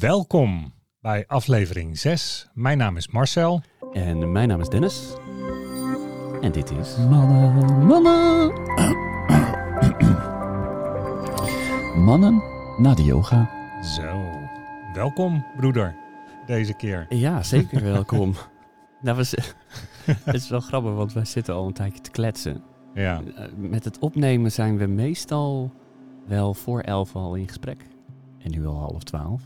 Welkom bij aflevering 6. Mijn naam is Marcel. En mijn naam is Dennis. En dit is. Mannen, mannen. Mannen na de yoga. Zo, welkom broeder, deze keer. Ja, zeker welkom. nou, we, het is wel grappig, want wij zitten al een tijdje te kletsen. Ja, Eh, Met het opnemen zijn we meestal wel voor elf al in gesprek. En nu al half twaalf.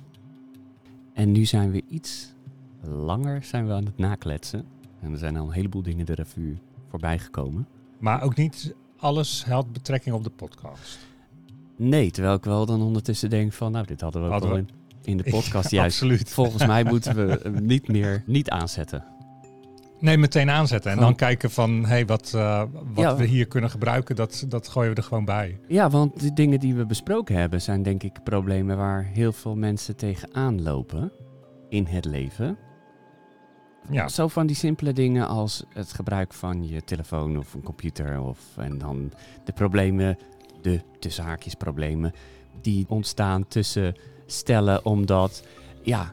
En nu zijn we iets langer zijn we aan het nakletsen. En er zijn al een heleboel dingen de revue voorbij gekomen. maar ook niet alles had betrekking op de podcast. Nee, terwijl ik wel dan ondertussen denk van, nou, dit hadden we ook Hadden al we- in, in de podcast juist. Absoluut. Volgens mij moeten we hem niet meer niet aanzetten. Nee, meteen aanzetten en dan kijken van, hey, wat, eh, wat Ja. we hier kunnen gebruiken, dat, dat gooien we er gewoon bij. Ja, want de dingen die we besproken hebben zijn denk ik problemen waar heel veel mensen tegenaan lopen in het leven. Ja, Zo van die simpele dingen als het gebruik van je telefoon of een computer. Of, en dan de problemen, de tussen haakjes problemen, die ontstaan tussen stellen omdat, ja,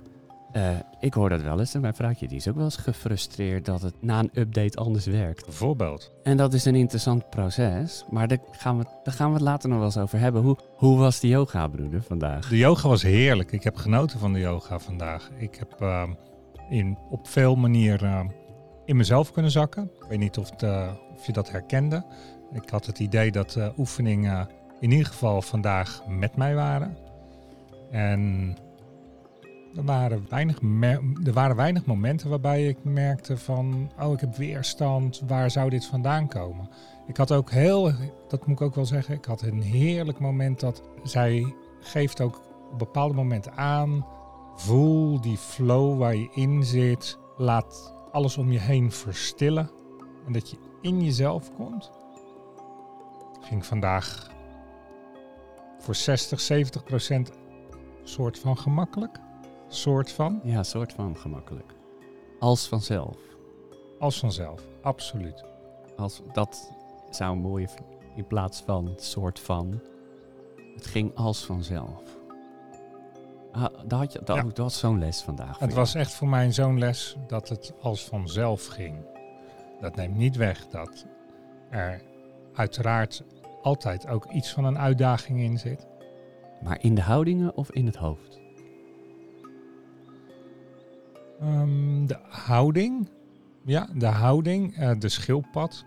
eh, ik hoor dat wel eens. En mijn vrouwtje die is ook wel eens gefrustreerd dat het na een update anders werkt. bijvoorbeeld. En dat is een interessant proces, maar daar gaan we, daar gaan we het later nog wel eens over hebben. Hoe, hoe was de yoga, broeder, vandaag? De yoga was heerlijk. Ik heb genoten van de yoga vandaag. Ik heb eh, in, op veel manieren eh, in mezelf kunnen zakken. Ik weet niet of, eh, of je dat herkende. Ik had het idee dat de oefeningen in ieder geval vandaag met mij waren. En er waren, weinig er waren weinig momenten waarbij ik merkte van... oh, ik heb weerstand, waar zou dit vandaan komen? Ik had ook heel, dat moet ik ook wel zeggen, ik had een heerlijk moment dat zij geeft ook op bepaalde momenten aan. Voel die flow waar je in zit. Laat alles om je heen verstillen. En dat je in jezelf komt. Ging vandaag voor 60, 70 procent soort van gemakkelijk. Soort van. Ja, soort van gemakkelijk. Als vanzelf. Als vanzelf. Absoluut. Als, dat zou een mooie in plaats van soort van. Het ging als vanzelf. Ah, dat had je, dat, Ja. dat was zo'n les vandaag. Het was echt voor mij zo'n les dat het als vanzelf ging. Dat neemt niet weg dat er uiteraard altijd ook iets van een uitdaging in zit. Maar in de houdingen of in het hoofd? Ehm, de houding. Ja, de houding. eh, de schildpad.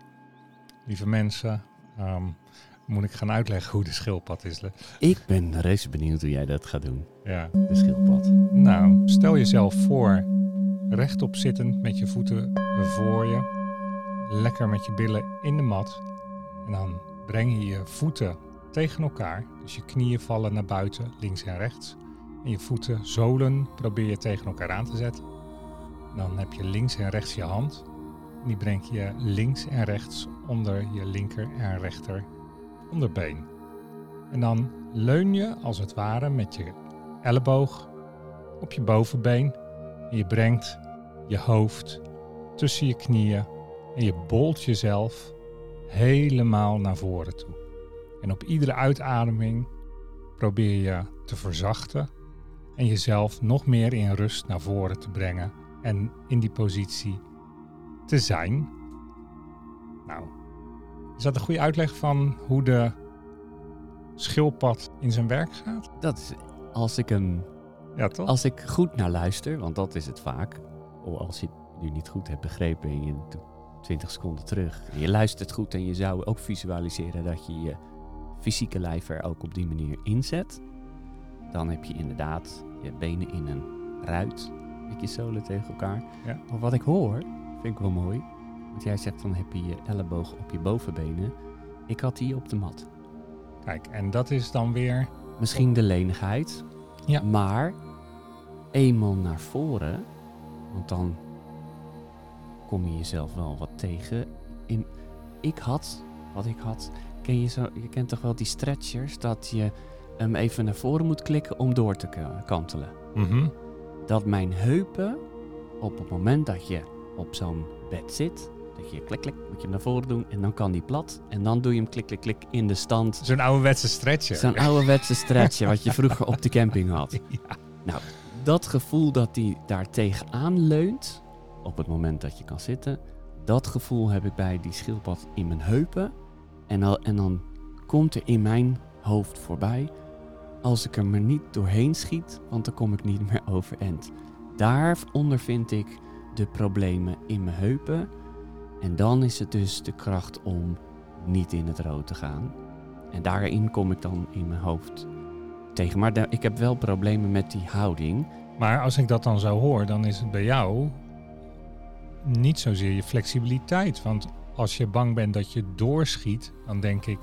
Lieve mensen, ehm, moet ik gaan uitleggen hoe de schildpad is? Ik ben reuze benieuwd hoe jij dat gaat doen. Ja. De schildpad. Nou, stel jezelf voor, rechtop zittend met je voeten voor je. Lekker met je billen in de mat. En dan breng je je voeten tegen elkaar. Dus je knieën vallen naar buiten, links en rechts. En je voeten, zolen, probeer je tegen elkaar aan te zetten. Dan heb je links en rechts je hand. Die breng je links en rechts onder je linker en rechter onderbeen. En dan leun je als het ware met je elleboog op je bovenbeen. En je brengt je hoofd tussen je knieën en je bolt jezelf helemaal naar voren toe. En op iedere uitademing probeer je te verzachten en jezelf nog meer in rust naar voren te brengen en in die positie te zijn. Nou, is dat een goede uitleg van hoe de schildpad in zijn werk gaat? Dat is als ik hem Ja, toch? Als ik goed naar luister, want dat is het vaak. Of als je het nu niet goed hebt begrepen en je doet 20 seconden terug. En je luistert goed en je zou ook visualiseren dat je je fysieke lijf er ook op die manier inzet. Dan heb je inderdaad je benen in een ruit met je zolen tegen elkaar. Ja. Maar wat ik hoor, vind ik wel mooi. Want jij zegt dan heb je je elleboog op je bovenbenen. Ik had die op de mat. Kijk, en dat is dan weer Misschien de lenigheid. Ja. Maar eenmaal naar voren, want dan kom je jezelf wel wat tegen. In, ik had, wat ik had, ken je, zo, je kent toch wel die stretchers, dat je hem even naar voren moet klikken om door te ka- kantelen. Mhm. Dat mijn heupen, op het moment dat je op zo'n bed zit, dat je klik klik, moet je hem naar voren doen en dan kan die plat. En dan doe je hem klik klik klik in de stand. Zo'n ouderwetse stretcher. Zo'n ouderwetse stretcher wat je vroeger op de camping had. Ja. Nou, dat gevoel dat die daar tegenaan leunt, op het moment dat je kan zitten, dat gevoel heb ik bij die schildpad in mijn heupen. En, al, en dan komt er in mijn hoofd voorbij, als ik er maar niet doorheen schiet, want dan kom ik niet meer overeind. Daar ondervind ik de problemen in mijn heupen. En dan is het dus de kracht om niet in het rood te gaan. En daarin kom ik dan in mijn hoofd tegen. Maar ik heb wel problemen met die houding. Maar als ik dat dan zo hoor, dan is het bij jou niet zozeer je flexibiliteit. Want als je bang bent dat je doorschiet, dan denk ik.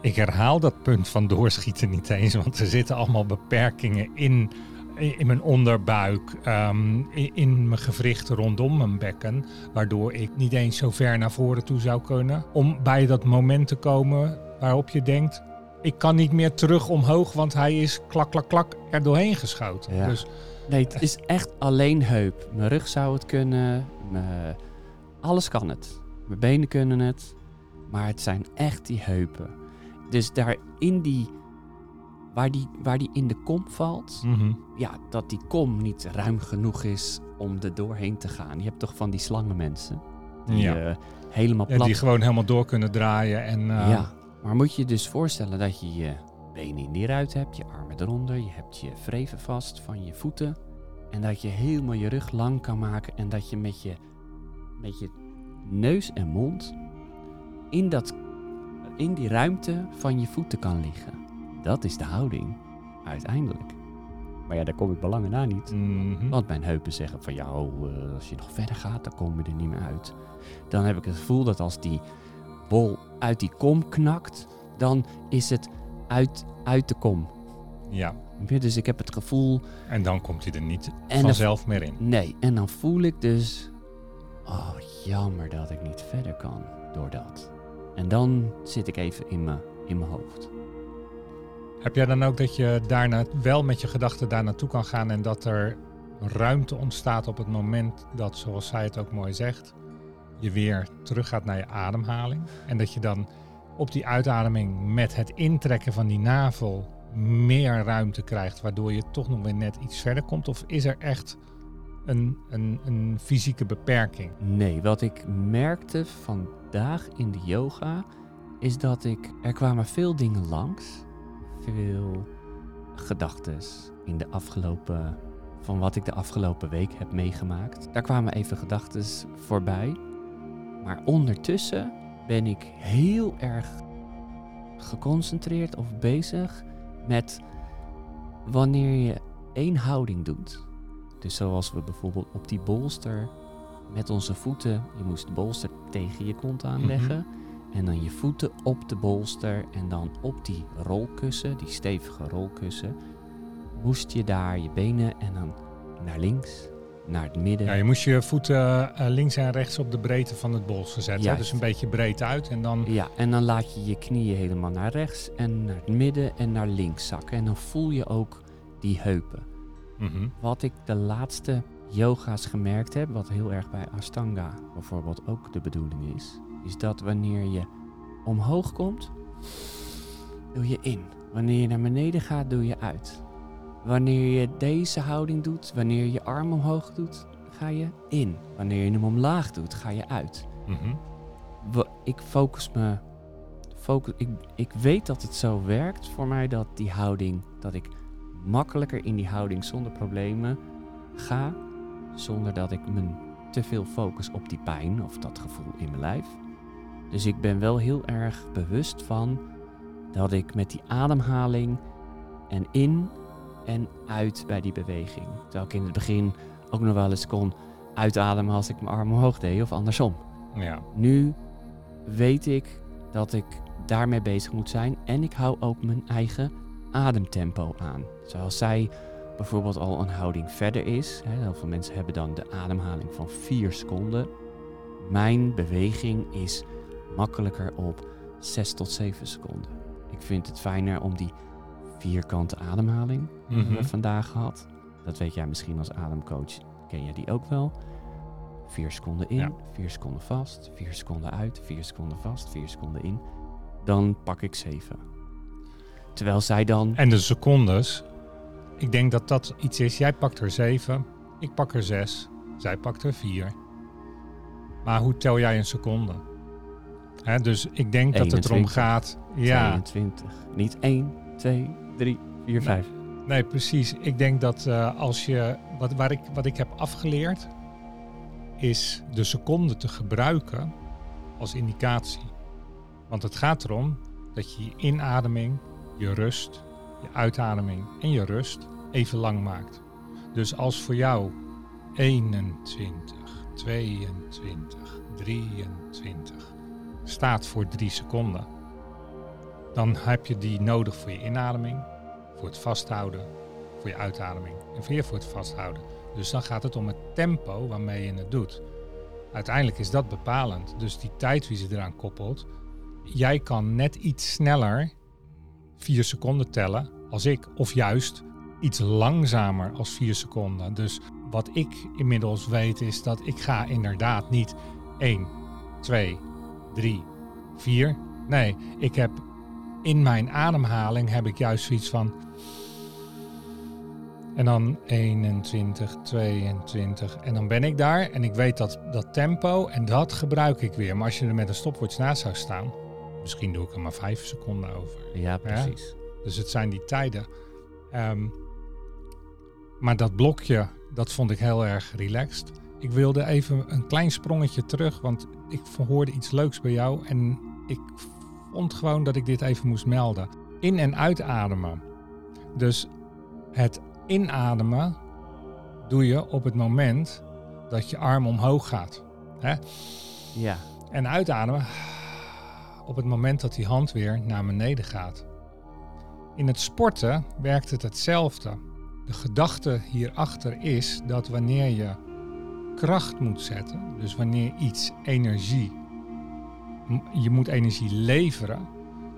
Ik herhaal dat punt van doorschieten niet eens, want er zitten allemaal beperkingen in, in mijn onderbuik, ehm, in, in mijn gewrichten rondom mijn bekken, waardoor ik niet eens zo ver naar voren toe zou kunnen. Om bij dat moment te komen waarop je denkt, ik kan niet meer terug omhoog, want hij is klak, klak, klak er doorheen geschoten. Ja. Dus Nee, het is echt alleen heup. Mijn rug zou het kunnen. Mijn... Alles kan het. Mijn benen kunnen het. Maar het zijn echt die heupen. Dus daar in die... Waar die, waar die in de kom valt... mhm. Ja, dat die kom niet ruim genoeg is om er doorheen te gaan. Je hebt toch van die slangenmensen? Die Ja. eh, helemaal Ja, plat... die gewoon helemaal door kunnen draaien. En, eh, Ja, maar moet je je dus voorstellen dat je je benen in die ruit hebt, je armen eronder, je hebt je vreven vast van je voeten. En dat je helemaal je rug lang kan maken en dat je met je, met je neus en mond in, dat, in die ruimte van je voeten kan liggen. Dat is de houding, uiteindelijk. Maar ja, daar kom ik belangen na niet. mhm. Want mijn heupen zeggen van ja, oh, eh, als je nog verder gaat, dan kom je er niet meer uit. Dan heb ik het gevoel dat als die bol uit die kom knakt, dan is het uit, uit de kom. Ja? Dus ik heb het gevoel, en dan komt hij er niet En vanzelf meer in. nee. En dan voel ik dus, oh jammer dat ik niet verder kan door dat. En dan zit ik even in mijn, in mijn hoofd. Heb jij dan ook dat je daarna wel met je gedachten daar naartoe kan gaan en dat er ruimte ontstaat op het moment dat, zoals zij het ook mooi zegt, je weer teruggaat naar je ademhaling. En dat je dan op die uitademing met het intrekken van die navel meer ruimte krijgt, waardoor je toch nog weer net iets verder komt? Of is er echt een, een, een fysieke beperking? Nee, wat ik merkte vandaag in de yoga is dat ik er kwamen veel dingen langs, veel gedachten in de afgelopen van wat ik de afgelopen week heb meegemaakt. Daar kwamen even gedachten voorbij, maar ondertussen ben ik heel erg geconcentreerd of bezig met wanneer je één houding doet. Dus zoals we bijvoorbeeld op die bolster met onze voeten, je moest de bolster tegen je kont aanleggen. En dan je voeten op de bolster en dan op die rolkussen, die stevige rolkussen, moest je daar je benen en dan naar links, naar het midden. Ja, je moest je voeten eh, links en rechts op de breedte van het bolster zetten. Dus een beetje breed uit en dan... Ja, en dan laat je je knieën helemaal naar rechts en naar het midden en naar links zakken. En dan voel je ook die heupen. Mhm. Wat ik de laatste yoga's gemerkt heb, wat heel erg bij Ashtanga bijvoorbeeld ook de bedoeling is, is dat wanneer je omhoog komt, doe je in. Wanneer je naar beneden gaat, doe je uit. Wanneer je deze houding doet, wanneer je je arm omhoog doet, ga je in. Wanneer je hem omlaag doet, ga je uit. Mhm. Ik focus me. Focus, ik, ik weet dat het zo werkt voor mij dat die houding, dat ik makkelijker in die houding zonder problemen ga, zonder dat ik me te veel focus op die pijn of dat gevoel in mijn lijf. Dus ik ben wel heel erg bewust van dat ik met die ademhaling en in en uit bij die beweging. Terwijl ik in het begin ook nog wel eens kon uitademen als ik mijn arm omhoog deed of andersom. Ja. Nu weet ik dat ik daarmee bezig moet zijn en ik hou ook mijn eigen ademtempo aan. Zoals zij bijvoorbeeld al een houding verder is. Hè, heel veel mensen hebben dan de ademhaling van 4 seconden. Mijn beweging is makkelijker op 6 tot 7 seconden. Ik vind het fijner om die vierkante ademhaling die Mhm. we vandaag gehad. Dat weet jij misschien als ademcoach. Ken je die ook wel? Vier seconden in, Ja. vier seconden vast, vier seconden uit, vier seconden vast, vier seconden in. Dan pak ik zeven. Terwijl zij dan... En de secondes ik denk dat dat iets is. Jij pakt er zeven, ik pak er zes, zij pakt er vier. Maar hoe tel jij een seconde? Hè, dus ik denk dat het erom 21. gaat. Ja, 22. Niet 1, 2, 3, 4, 5. nee, precies. Ik denk dat eh, als je. Wat, waar ik, wat ik heb afgeleerd. is de seconde te gebruiken als indicatie. Want het gaat erom dat je je inademing, je rust, je uitademing en je rust even lang maakt. Dus als voor jou 21, 22, 23 staat voor 3 seconden, dan heb je die nodig voor je inademing, voor het vasthouden, voor je uitademing en weer voor het vasthouden. Dus dan gaat het om het tempo waarmee je het doet. Uiteindelijk is dat bepalend. Dus die tijd wie ze eraan koppelt. Jij kan net iets sneller 4 seconden tellen als ik. Of juist iets langzamer als 4 seconden. Dus wat ik inmiddels weet is dat ik ga inderdaad niet 1, 2, 3, 4. Nee, ik heb in mijn ademhaling heb ik juist zoiets van. En dan 21, 22. En dan ben ik daar en ik weet dat, dat tempo en dat gebruik ik weer. Maar als je er met een stopwatch naast zou staan, misschien doe ik er maar 5 seconden over. Ja, precies. Dus het zijn die tijden. Ehm, maar dat blokje, dat vond ik heel erg relaxed. Ik wilde even een klein sprongetje terug, want ik hoorde iets leuks bij jou. En ik vond gewoon dat ik dit even moest melden. In- en uitademen. Dus het inademen doe je op het moment dat je arm omhoog gaat. Hè? Ja. En uitademen op het moment dat die hand weer naar beneden gaat. In het sporten werkt het hetzelfde. De gedachte hierachter is dat wanneer je kracht moet zetten, dus wanneer iets energie, je moet energie leveren,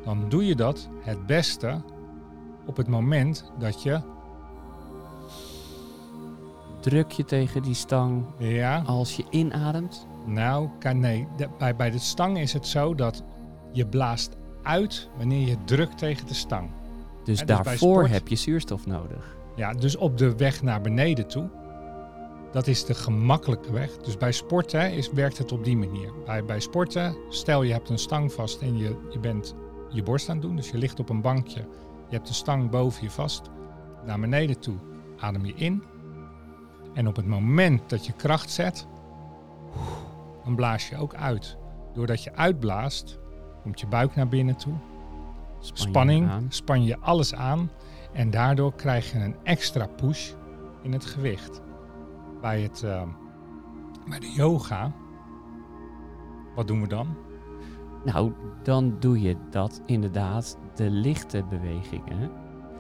dan doe je dat het beste op het moment dat je, Druk je tegen die stang ja, als je inademt? Nou, kan, nee. Bij, bij de stang is het zo dat je blaast uit wanneer je drukt tegen de stang. Dus dus daarvoor heb je zuurstof nodig. Ja, dus op de weg naar beneden toe. Dat is de gemakkelijke weg. Dus bij sporten is, werkt het op die manier. Bij, bij sporten, stel je hebt een stang vast en je, je bent je borst aan het doen. Dus je ligt op een bankje. Je hebt de stang boven je vast. Naar beneden toe adem je in. En op het moment dat je kracht zet, dan blaas je ook uit. Doordat je uitblaast, komt je buik naar binnen toe. Span Spanning, aan. span je alles aan. En daardoor krijg je een extra push in het gewicht. Bij, het, eh, bij de yoga, wat doen we dan? Nou, dan doe je dat inderdaad, de lichte bewegingen.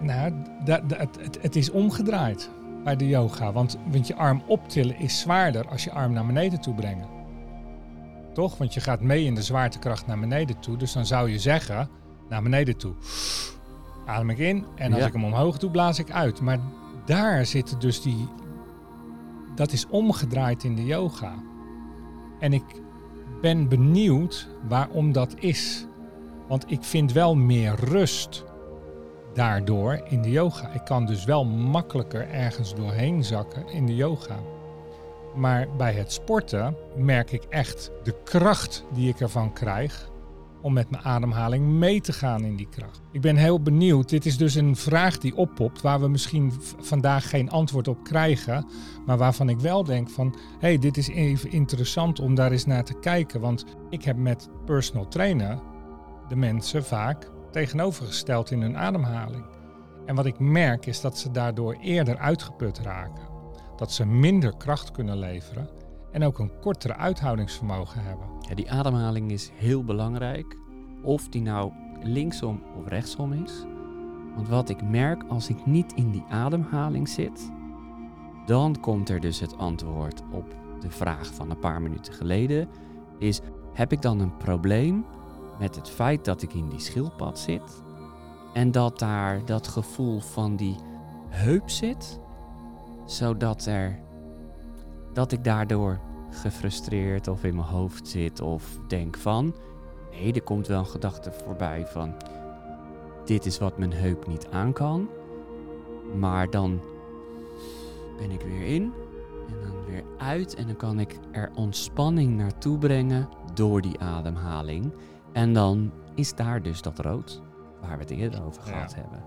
Nou, het, het, het is omgedraaid bij de yoga. Want, want je arm optillen is zwaarder als je arm naar beneden toe brengen. Toch? Want je gaat mee in de zwaartekracht naar beneden toe. Dus dan zou je zeggen, naar beneden toe. Adem ik in en als Ja. ik hem omhoog doe, blaas ik uit. Maar daar zitten dus die... Dat is omgedraaid in de yoga. En ik ben benieuwd waarom dat is. Want ik vind wel meer rust daardoor in de yoga. Ik kan dus wel makkelijker ergens doorheen zakken in de yoga. Maar bij het sporten merk ik echt de kracht die ik ervan krijg om met mijn ademhaling mee te gaan in die kracht. Ik ben heel benieuwd. Dit is dus een vraag die oppopt waar we misschien vandaag geen antwoord op krijgen, maar waarvan ik wel denk van, hé, hey, dit is even interessant om daar eens naar te kijken, want ik heb met personal trainen de mensen vaak tegenovergesteld in hun ademhaling. En wat ik merk is dat ze daardoor eerder uitgeput raken. Dat ze minder kracht kunnen leveren en ook een kortere uithoudingsvermogen hebben. Ja, die ademhaling is heel belangrijk. Of die nou linksom of rechtsom is. Want wat ik merk als ik niet in die ademhaling zit, dan komt er dus het antwoord op de vraag van een paar minuten geleden. Is, heb ik dan een probleem met het feit dat ik in die schildpad zit? En dat daar dat gevoel van die heup zit? Zodat er, dat ik daardoor gefrustreerd of in mijn hoofd zit of denk van... Nee, er komt wel een gedachte voorbij van... Dit is wat mijn heup niet aan kan. Maar dan ben ik weer in en dan weer uit. En dan kan ik er ontspanning naartoe brengen door die ademhaling. En dan is daar dus dat rood waar we het eerder over Ja. gehad hebben.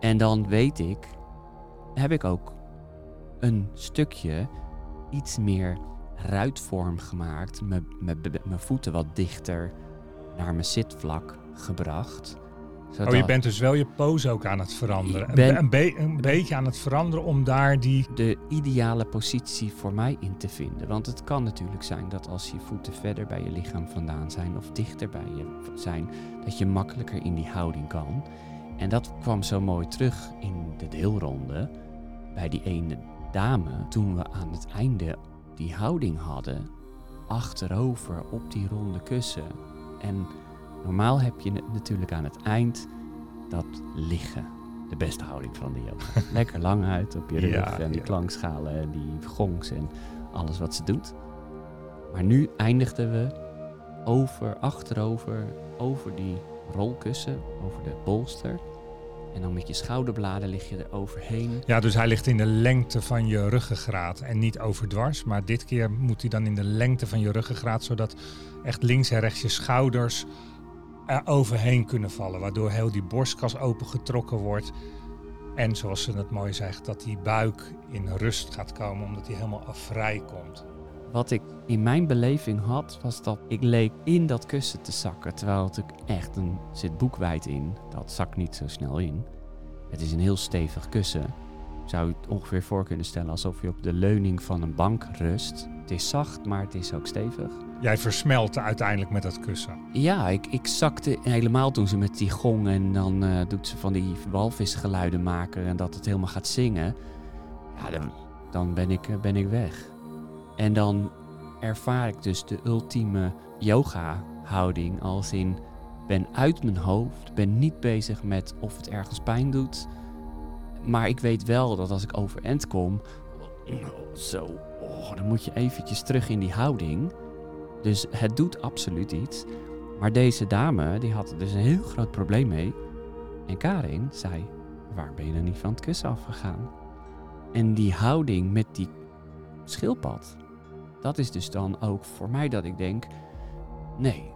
En dan weet ik, heb ik ook een stukje iets meer ruitvorm gemaakt. Mijn- voeten wat dichter naar mijn zitvlak gebracht. Zodat Oh, je bent dus wel je pose ook aan het veranderen. Ben- Een, be- een, be- een beetje aan het veranderen om daar die... de ideale positie voor mij in te vinden. Want het kan natuurlijk zijn dat als je voeten verder bij je lichaam vandaan zijn of dichter bij je zijn, dat je makkelijker in die houding kan. En dat kwam zo mooi terug in de deelronde bij die ene dame toen we aan het einde die houding hadden, achterover op die ronde kussen. En normaal heb je natuurlijk aan het eind dat liggen. De beste houding van de yoga. Lekker lang uit op je rug Ja, en die ja. klankschalen en die gongs en alles wat ze doet. Maar nu eindigden we over, achterover, over die rolkussen, over de bolster. En dan met je schouderbladen lig je er overheen. Ja, dus hij ligt in de lengte van je ruggengraat en niet overdwars. Maar dit keer moet hij dan in de lengte van je ruggengraat, zodat echt links en rechts je schouders er overheen kunnen vallen. Waardoor heel die borstkas opengetrokken wordt. En zoals ze het mooi zegt, dat die buik in rust gaat komen, omdat hij helemaal vrij komt. Wat ik in mijn beleving had, was dat ik leek in dat kussen te zakken. Terwijl het echt een zit boekwijd in. Dat zakt niet zo snel in. Het is een heel stevig kussen. Zou je het ongeveer voor kunnen stellen alsof je op de leuning van een bank rust. Het is zacht, maar het is ook stevig. Jij versmelt uiteindelijk met dat kussen. Ja, ik, ik zakte helemaal toen ze met die gong en dan eh, doet ze van die walvisgeluiden maken en dat het helemaal gaat zingen. Ja, dan, dan ben, ik, eh, ben ik weg. En dan ervaar ik dus de ultieme yoga-houding als in ben uit mijn hoofd, ben niet bezig met of het ergens pijn doet. Maar ik weet wel dat als ik overend kom, zo, oh, dan moet je eventjes terug in die houding. Dus het doet absoluut iets. Maar deze dame, die had er dus een heel groot probleem mee. En Karin zei, waar ben je dan niet van het kussen afgegaan? En die houding met die schildpad, dat is dus dan ook voor mij dat ik denk, nee,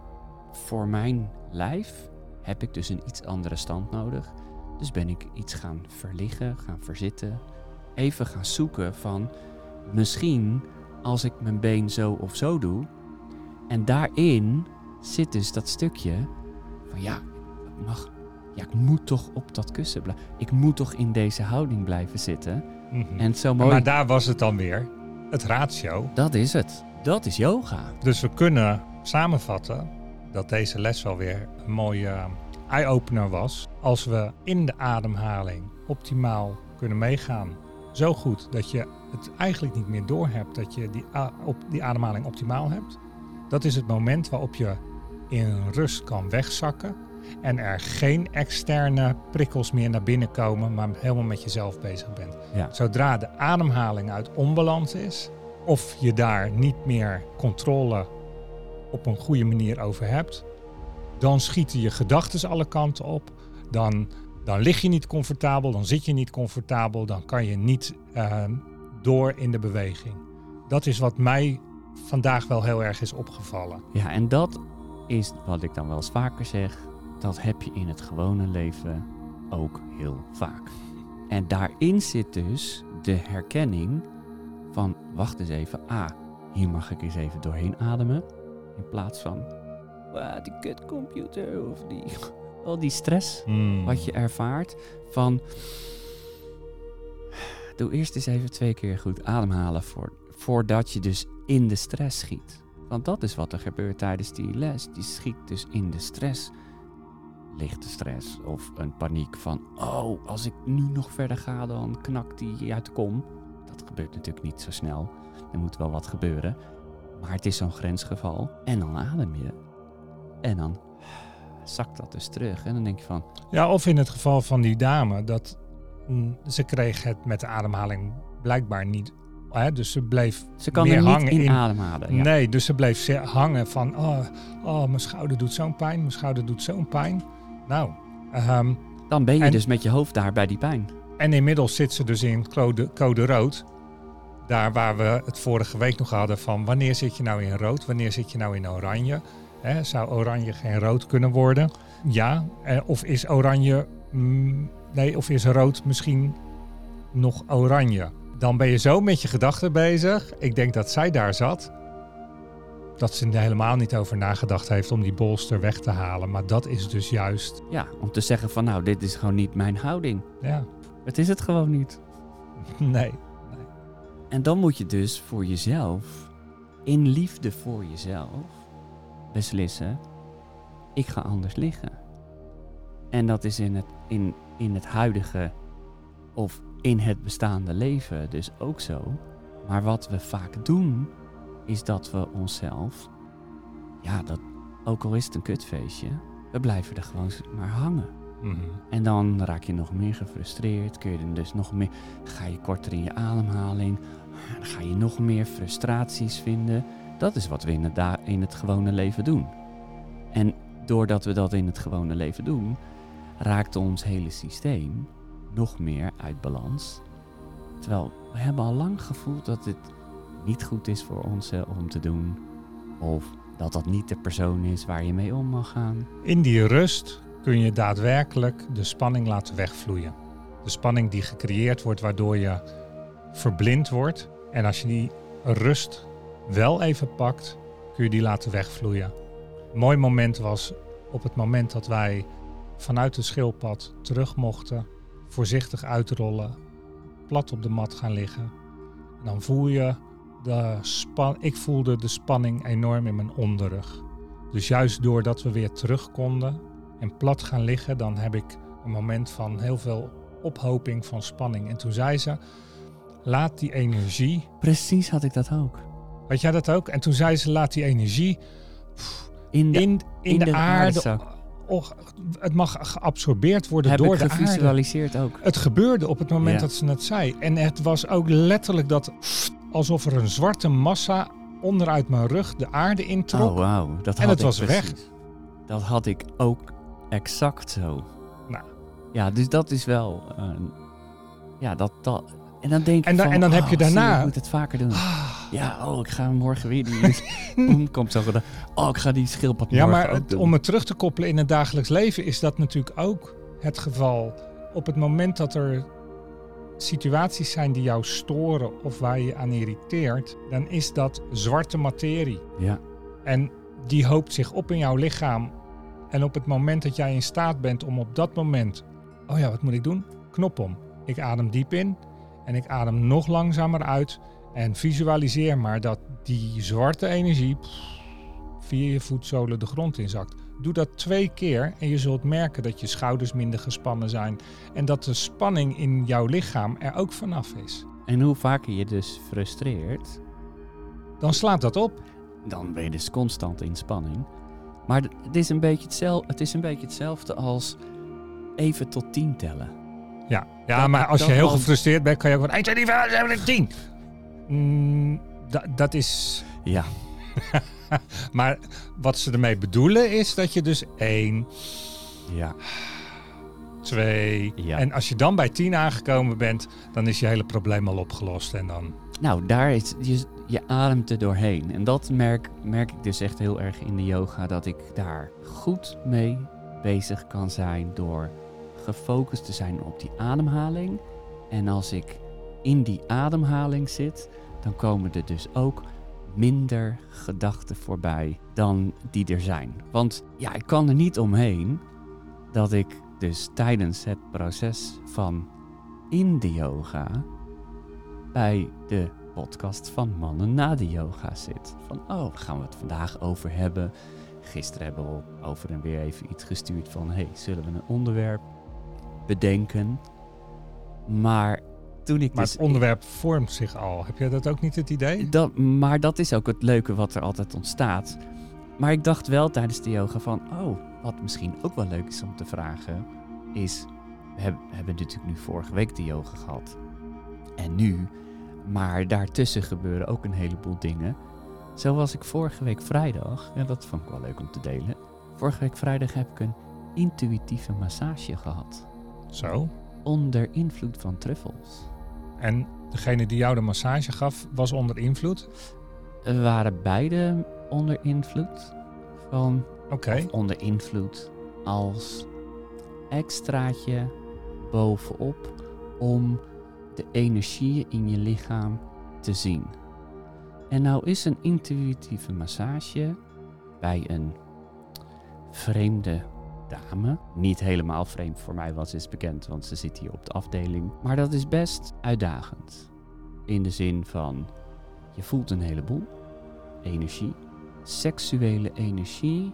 voor mijn lijf heb ik dus een iets andere stand nodig. Dus ben ik iets gaan verliggen, gaan verzitten, even gaan zoeken van misschien als ik mijn been zo of zo doe. En daarin zit dus dat stukje van ja, ik mag, ja, ik moet toch op dat kussen blijven. Ik moet toch in deze houding blijven zitten. Mhm. En zo mooi, Maar daar was het dan weer, het ratio. dat is het. Dat is yoga. Dus we kunnen samenvatten dat deze les wel weer een mooie eh, eye-opener was. Als we in de ademhaling optimaal kunnen meegaan. Zo goed dat je het eigenlijk niet meer doorhebt dat je die, op, die ademhaling optimaal hebt. Dat is het moment waarop je in rust kan wegzakken. En er geen externe prikkels meer naar binnen komen, maar helemaal met jezelf bezig bent. Ja. Zodra de ademhaling uit onbalans is, of je daar niet meer controle op een goede manier over hebt, dan schieten je gedachten alle kanten op. Dan, dan lig je niet comfortabel, dan zit je niet comfortabel, dan kan je niet eh, door in de beweging. Dat is wat mij vandaag wel heel erg is opgevallen. Ja, en dat is wat ik dan wel eens vaker zeg. Dat heb je in het gewone leven ook heel vaak. En daarin zit dus de herkenning van, wacht eens even, ah, hier mag ik eens even doorheen ademen. In plaats van, "Wah, die kutcomputer of die, al die stress wat je ervaart van, doe eerst eens even twee keer goed ademhalen voor, voordat je dus in de stress schiet. Want dat is wat er gebeurt tijdens die les. Die schiet dus in de stress. Lichte stress of een paniek van... Oh, als ik nu nog verder ga, dan knakt die uit de kom. Dat gebeurt natuurlijk niet zo snel. Er moet wel wat gebeuren. Maar het is zo'n grensgeval. En dan adem je. En dan zakt dat dus terug. En dan denk je van... Ja, of in het geval van die dame, dat mm, ze kreeg het met de ademhaling blijkbaar niet. Hè, dus ze bleef Ze kan meer er niet hangen in, in- ademhalen. Ja. Nee, dus ze bleef hangen van, oh, oh, mijn schouder doet zo'n pijn, mijn schouder doet zo'n pijn. Nou, ehm, Dan ben je En- dus met je hoofd daar bij die pijn. En inmiddels zit ze dus in code, code rood. Daar waar we het vorige week nog hadden van wanneer zit je nou in rood, wanneer zit je nou in oranje. Zou oranje geen rood kunnen worden? Ja. Eh, of is oranje, mm, nee, of is rood misschien nog oranje? Dan ben je zo met je gedachten bezig. Ik denk dat zij daar zat. Dat ze er helemaal niet over nagedacht heeft om die bolster weg te halen. Maar dat is dus juist, Ja, om te zeggen van nou, dit is gewoon niet mijn houding. ja, Het is het gewoon niet. nee. En dan moet je dus voor jezelf, in liefde voor jezelf, beslissen: ik ga anders liggen. En dat is in het, in, in het huidige of in het bestaande leven dus ook zo. Maar wat we vaak doen, is dat we onszelf, ja, dat, ook al is het een kutfeestje, we blijven er gewoon maar hangen. Mhm. En dan raak je nog meer gefrustreerd. Kun je dus nog meer. Ga je korter in je ademhaling. Dan ga je nog meer frustraties vinden. Dat is wat we in het, in het gewone leven doen. En doordat we dat in het gewone leven doen, raakt ons hele systeem nog meer uit balans. Terwijl we hebben al lang gevoeld dat dit niet goed is voor ons om te doen. Of dat dat niet de persoon is waar je mee om mag gaan. In die rust kun je daadwerkelijk de spanning laten wegvloeien. De spanning die gecreëerd wordt waardoor je verblind wordt. En als je die rust wel even pakt, kun je die laten wegvloeien. Een mooi moment was op het moment dat wij vanuit de schildpad terug mochten, voorzichtig uitrollen, plat op de mat gaan liggen. En dan voel je de span. Ik voelde de spanning enorm in mijn onderrug. Dus juist doordat we weer terug konden en plat gaan liggen, dan heb ik een moment van heel veel ophoping van spanning. En toen zei ze: Laat die energie. Precies had ik dat ook. Had jij dat ook? En toen zei ze: Laat die energie In de in, in, de, aarde. och, het mag geabsorbeerd worden heb door de aarde. gevisualiseerd ook. Het gebeurde op het moment Ja. dat ze het zei. En het was ook letterlijk dat alsof er een zwarte massa onderuit mijn rug de aarde introk. Oh, wauw. Dat En had het ik was weg. Dat had ik ook exact zo. Nou. Ja, dus dat is wel... ja, dat... dat en dan denk ik En dan- van, en dan heb oh, je zie daarna- ik moet het vaker doen. Ah. Ja, oh, ik ga morgen weer die... Komt zo gedaan. Oh, ik ga die schildpad Ja, maar het- om het terug te koppelen in het dagelijks leven is dat natuurlijk ook het geval. Op het moment dat er situaties zijn die jou storen of waar je aan irriteert, dan is dat zwarte materie. Ja, En die hoopt zich op in jouw lichaam. En op het moment dat jij in staat bent om op dat moment, oh ja, wat moet ik doen? Knop om. Ik adem diep in en ik adem nog langzamer uit. En visualiseer maar dat die zwarte energie pff, via je voetzolen de grond inzakt. Doe dat twee keer en je zult merken dat je schouders minder gespannen zijn. En dat de spanning in jouw lichaam er ook vanaf is. en hoe vaker je dus frustreert, Dan slaat dat op. dan ben je dus constant in spanning. Maar het is een beetje hetzelfde, het is een beetje hetzelfde als even tot tien tellen. Ja, ja Dat- maar als je heel gefrustreerd bent, kan je ook gewoon 1, 2, 3, 4, 5, 6, 7, 10. Mm, da- dat is... Ja, Maar wat ze ermee bedoelen is dat je dus 1, ja. 2... Ja. En als je dan bij 10 aangekomen bent, dan is je hele probleem al opgelost. En dan... Nou, daar is je, je ademt er doorheen. En dat merk, merk ik dus echt heel erg in de yoga, dat ik daar goed mee bezig kan zijn door gefocust te zijn op die ademhaling. En als ik in die ademhaling zit, dan komen er dus ook minder gedachten voorbij dan die er zijn. Want ja, ik kan er niet omheen dat ik dus tijdens het proces van in de yoga bij de podcast van Mannen na de yoga zit. Van, oh, daar gaan we het vandaag over hebben. Gisteren hebben we over en weer even iets gestuurd van, hey, zullen we een onderwerp bedenken? Maar toen ik Maar dus... het onderwerp vormt zich al. Heb jij dat ook niet het idee? Dat, maar dat is ook het leuke wat er altijd ontstaat. Maar ik dacht wel tijdens de yoga van, oh, wat misschien ook wel leuk is om te vragen, is, we hebben, we hebben natuurlijk nu vorige week de yoga gehad. En nu, maar daartussen gebeuren ook een heleboel dingen. Zo was ik vorige week vrijdag, en dat vond ik wel leuk om te delen. Vorige week vrijdag heb ik een intuïtieve massage gehad. Zo. onder invloed van truffels. En degene die jou de massage gaf, was onder invloed? We waren beide onder invloed van Oké. onder invloed als extraatje bovenop om de energieën in je lichaam te zien. En nou is een intuïtieve massage bij een vreemde dame, niet helemaal vreemd voor mij, ze is bekend, want ze zit hier op de afdeling, maar dat is best uitdagend. In de zin van, je voelt een heleboel energie, seksuele energie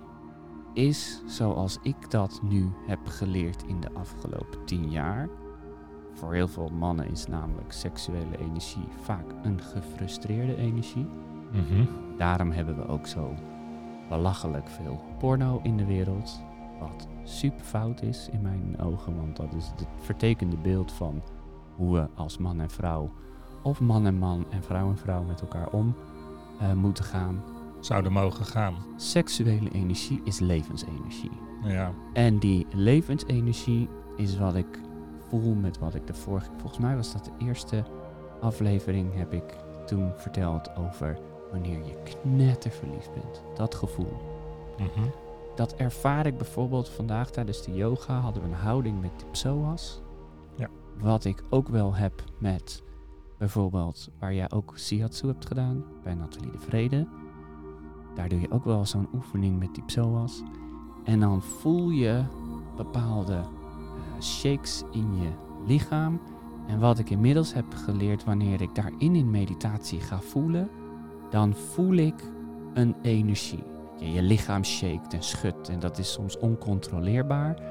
is, zoals ik dat nu heb geleerd in de afgelopen tien jaar. Voor heel veel mannen is namelijk seksuele energie vaak een gefrustreerde energie. Mhm. Daarom hebben we ook zo belachelijk veel porno in de wereld. Wat super fout is in mijn ogen, want dat is het vertekende beeld van hoe we als man en vrouw, of man en man en vrouw en vrouw met elkaar om eh, moeten gaan. Zouden mogen gaan. Seksuele energie is levensenergie. Ja. En die levensenergie is wat ik voel met wat ik de vorige... Volgens mij was dat de eerste aflevering heb ik toen verteld over wanneer je knetterverliefd bent. Dat gevoel. Mhm. Dat ervaar ik bijvoorbeeld vandaag tijdens de yoga hadden we een houding met de psoas. Ja. Wat ik ook wel heb met bijvoorbeeld waar jij ook shiatsu hebt gedaan bij Nathalie de Vrede. Daar doe je ook wel zo'n oefening met die psoas. En dan voel je bepaalde eh, shakes in je lichaam. En wat ik inmiddels heb geleerd wanneer ik daarin in meditatie ga voelen, dan voel ik een energie. Je, lichaam shakt en schudt en dat is soms oncontroleerbaar.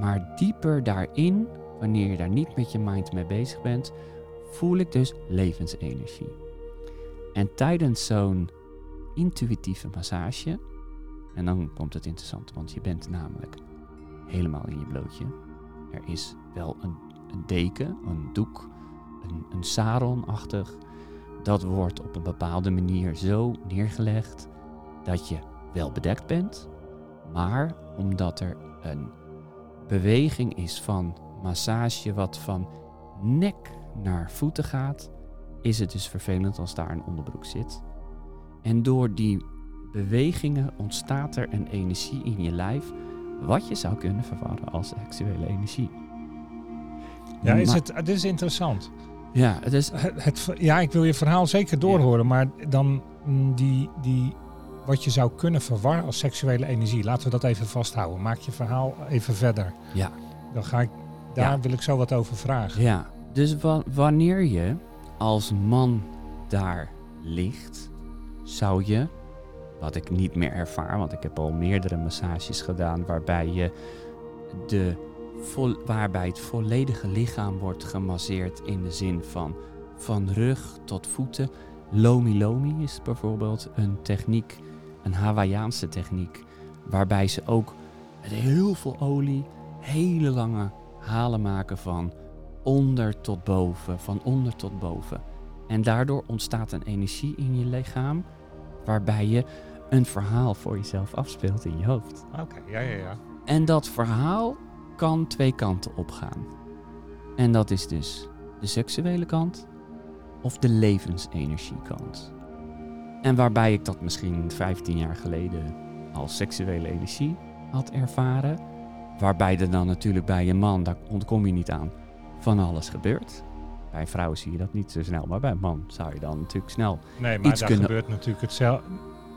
Maar dieper daarin, wanneer je daar niet met je mind mee bezig bent, voel ik dus levensenergie. En tijdens zo'n intuïtieve massage, en dan komt het interessant, want je bent namelijk helemaal in je blootje. Er is wel een, een deken, een doek, een, een saronachtig. Dat wordt op een bepaalde manier zo neergelegd dat je wel bedekt bent, maar omdat er een beweging is van massage wat van nek naar voeten gaat, is het dus vervelend als daar een onderbroek zit. En door die bewegingen ontstaat er een energie in je lijf, wat je zou kunnen verwarren als seksuele energie. Ja, is Maar- het, dit is interessant. Ja, het is. Het, het- ja, ik wil je verhaal zeker doorhoren, maar dan mm, die, die, wat je zou kunnen verwarren als seksuele energie, laten we dat even vasthouden. Maak je verhaal even verder. Ja. Dan ga ik, daar Ja. wil ik zo wat over vragen. Ja, dus wa- wanneer je als man daar ligt, zou je, wat ik niet meer ervaar, want ik heb al meerdere massages gedaan waarbij je de waarbij het volledige lichaam wordt gemasseerd in de zin van van rug tot voeten. Lomi Lomi is bijvoorbeeld een techniek, een Hawaïaanse techniek, waarbij ze ook met heel veel olie hele lange halen maken van onder tot boven, van onder tot boven. En daardoor ontstaat een energie in je lichaam waarbij je een verhaal voor jezelf afspeelt in je hoofd. Oké, ja, ja, ja. En dat verhaal kan twee kanten opgaan. En dat is dus de seksuele kant of de levensenergiekant. En waarbij ik dat misschien 15 jaar geleden als seksuele energie had ervaren. Waarbij er dan natuurlijk bij een man, daar ontkom je niet aan, van alles gebeurt. Bij vrouwen zie je dat niet zo snel, maar bij een man zou je dan natuurlijk snel. Nee, maar Iets daar kunnen- gebeurt natuurlijk hetzelfde.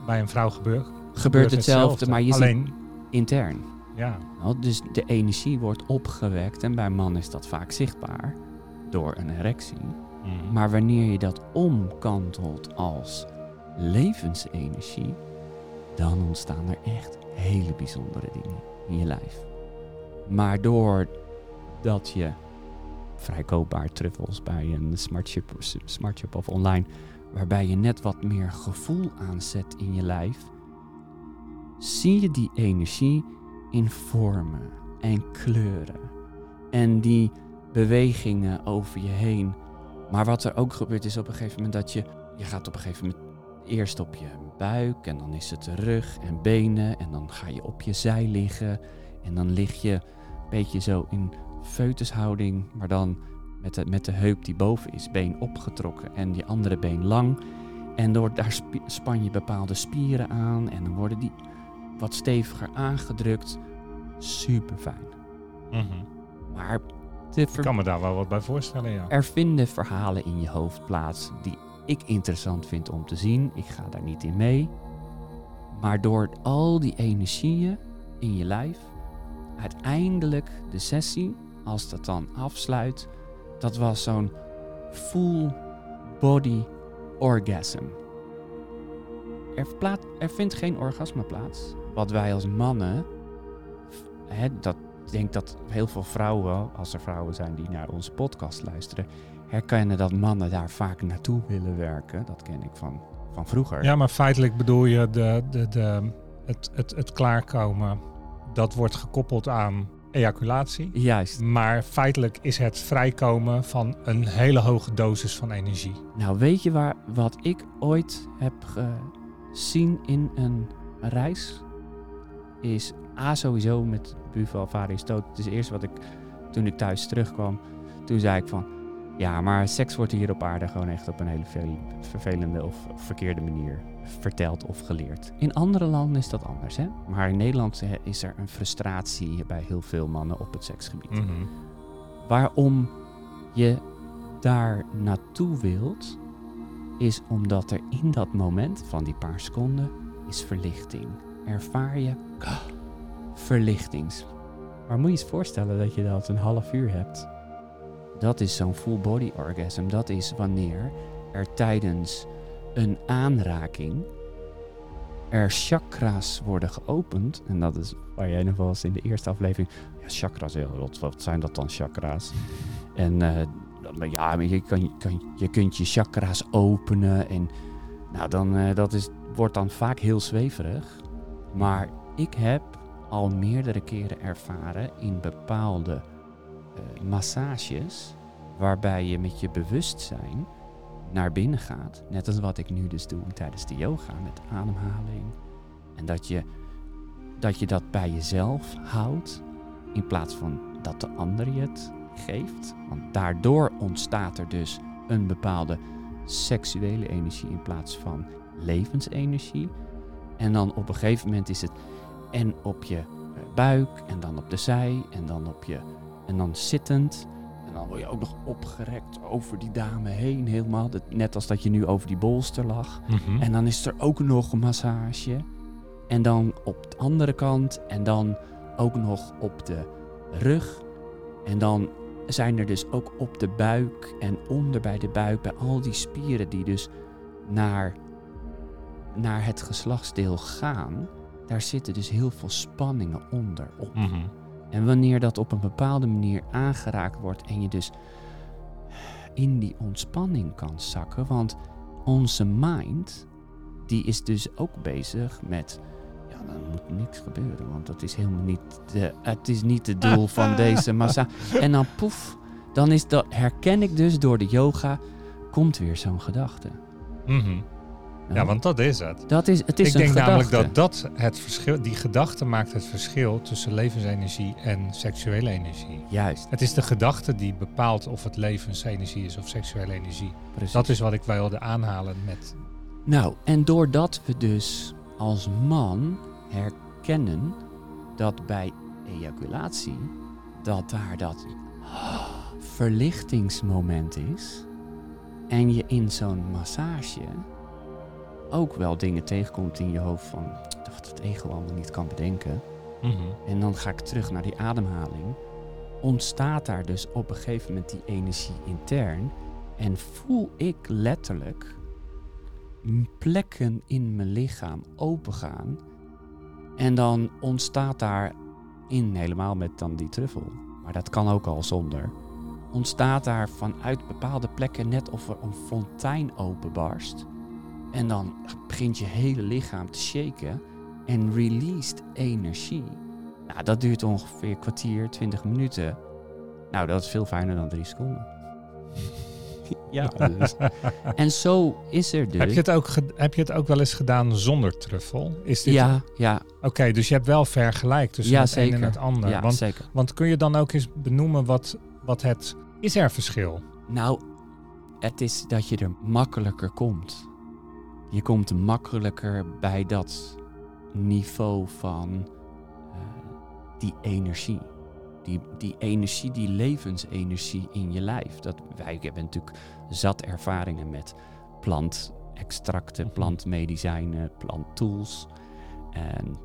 Bij een vrouw gebeurt, Gebeurt hetzelfde, maar je ziet Alleen, intern. ja, Nou, dus de energie wordt opgewekt en bij een man is dat vaak zichtbaar door een erectie. Mhm. Maar wanneer je dat omkantelt als levensenergie, dan ontstaan er echt hele bijzondere dingen in je lijf. Maar doordat je vrij koopbaar truffels bij een smartshop, smartshop of online, waarbij je net wat meer gevoel aanzet in je lijf, zie je die energie in vormen en kleuren. En die bewegingen over je heen. Maar wat er ook gebeurt is op een gegeven moment dat je... Je gaat op een gegeven moment eerst op je buik en dan is het de rug en benen. En dan ga je op je zij liggen. En dan lig je een beetje zo in foetushouding, maar dan met de, met de heup die boven is, been opgetrokken en die andere been lang. En door, daar sp- span je bepaalde spieren aan en dan worden die wat steviger aangedrukt. Super fijn. Mhm. Maar Ik kan me daar wel wat bij voorstellen, ja. er vinden verhalen in je hoofd plaats die ik interessant vind om te zien. Ik ga daar niet in mee. Maar door al die energieën in je lijf, uiteindelijk de sessie, als dat dan afsluit, dat was zo'n full body orgasm. Er, er vindt geen orgasme plaats. Wat wij als mannen, hè, dat ik denk dat heel veel vrouwen, als er vrouwen zijn die naar onze podcast luisteren, herkennen dat mannen daar vaak naartoe willen werken. Dat ken ik van, van vroeger. Ja, maar feitelijk bedoel je de, de, de, het, het, het klaarkomen. Dat wordt gekoppeld aan ejaculatie. Juist. Maar feitelijk is het vrijkomen van een hele hoge dosis van energie. Nou, weet je waar, wat ik ooit heb gezien in een reis? Is A sowieso met Buval Aristoteles. Het is het eerste wat ik, toen ik thuis terugkwam, toen zei ik van... Ja, maar seks wordt hier op aarde gewoon echt op een hele vervelende of verkeerde manier verteld of geleerd. In andere landen is dat anders, hè? Maar in Nederland is er een frustratie bij heel veel mannen op het seksgebied. Mhm. Waarom je daar naartoe wilt, is omdat er in dat moment van die paar seconden is verlichting. Ervaar je verlichtings. Maar moet je eens voorstellen dat je dat een half uur hebt. Dat is zo'n full body orgasm. Dat is wanneer er tijdens een aanraking er chakra's worden geopend. En dat is waar jij nog wel eens in de eerste aflevering ja, chakras, heel rot. Wat zijn dat dan, chakra's? En dan- ja, je, kan, je kunt je chakra's openen. En nou, dan, eh, dat is, wordt dan vaak heel zweverig. Maar ik heb al meerdere keren ervaren in bepaalde eh, massages... waarbij je met je bewustzijn naar binnen gaat. Net als wat ik nu dus doe tijdens de yoga met ademhaling. En dat je dat, je dat bij jezelf houdt in plaats van dat de ander je het geeft. Want daardoor ontstaat er dus een bepaalde seksuele energie in plaats van levensenergie. En dan op een gegeven moment is het en op je eh, buik en dan op de zij en dan op je en dan zittend. En dan word je ook nog opgerekt over die dame heen helemaal. Net als dat je nu over die bolster lag. Mhm. En dan is er ook nog een massage. En dan op de andere kant. En dan ook nog op de rug. En dan zijn er dus ook op de buik en onder bij de buik, bij al die spieren die dus naar, naar het geslachtsdeel gaan. Daar zitten dus heel veel spanningen onder op. Mhm. En wanneer dat op een bepaalde manier aangeraakt wordt en je dus in die ontspanning kan zakken, want onze mind, die is dus ook bezig met, ja, dan moet niks gebeuren, want dat is helemaal niet, de, het is niet het doel van deze massa. En dan poef, dan is dat, herken ik dus door de yoga, komt weer zo'n gedachte. Mhm. Ja, want dat is het. dat is, het is ik een denk gedachte. namelijk dat dat het verschil, die gedachte maakt het verschil tussen levensenergie en seksuele energie. Juist, Het is de gedachte die bepaalt of het levensenergie is of seksuele energie. precies. Dat is wat ik wilde aanhalen met. Nou, en doordat we dus als man herkennen dat bij ejaculatie, dat daar dat verlichtingsmoment is, en je in zo'n massage ook wel dingen tegenkomt in je hoofd van wat het ego allemaal niet kan bedenken, Mhm. en dan ga ik terug naar die ademhaling, ontstaat daar dus op een gegeven moment die energie intern en voel ik letterlijk plekken in mijn lichaam opengaan. En dan ontstaat daar in helemaal met dan die truffel, maar dat kan ook al zonder. Ontstaat daar vanuit bepaalde plekken net of er een fontein openbarst. En dan begint je hele lichaam te shaken en released energie. Nou, dat duurt ongeveer een kwartier, 20 minuten. Nou, dat is veel fijner dan drie seconden. Ja, dus. En zo is er dus. Heb je, het ook heb je het ook wel eens gedaan zonder truffel? Is dit Ja, ja, Oké, dus je hebt wel vergelijk tussen Ja, het een en zeker. het ander. ja want, zeker. want kun je dan ook eens benoemen wat, wat het... Is er verschil? Nou, het is dat je er makkelijker komt. Je komt makkelijker bij dat niveau van eh, die energie. Die, die energie, die levensenergie in je lijf. Dat, wij hebben natuurlijk zat ervaringen met plantextracten, plantmedicijnen, planttools. En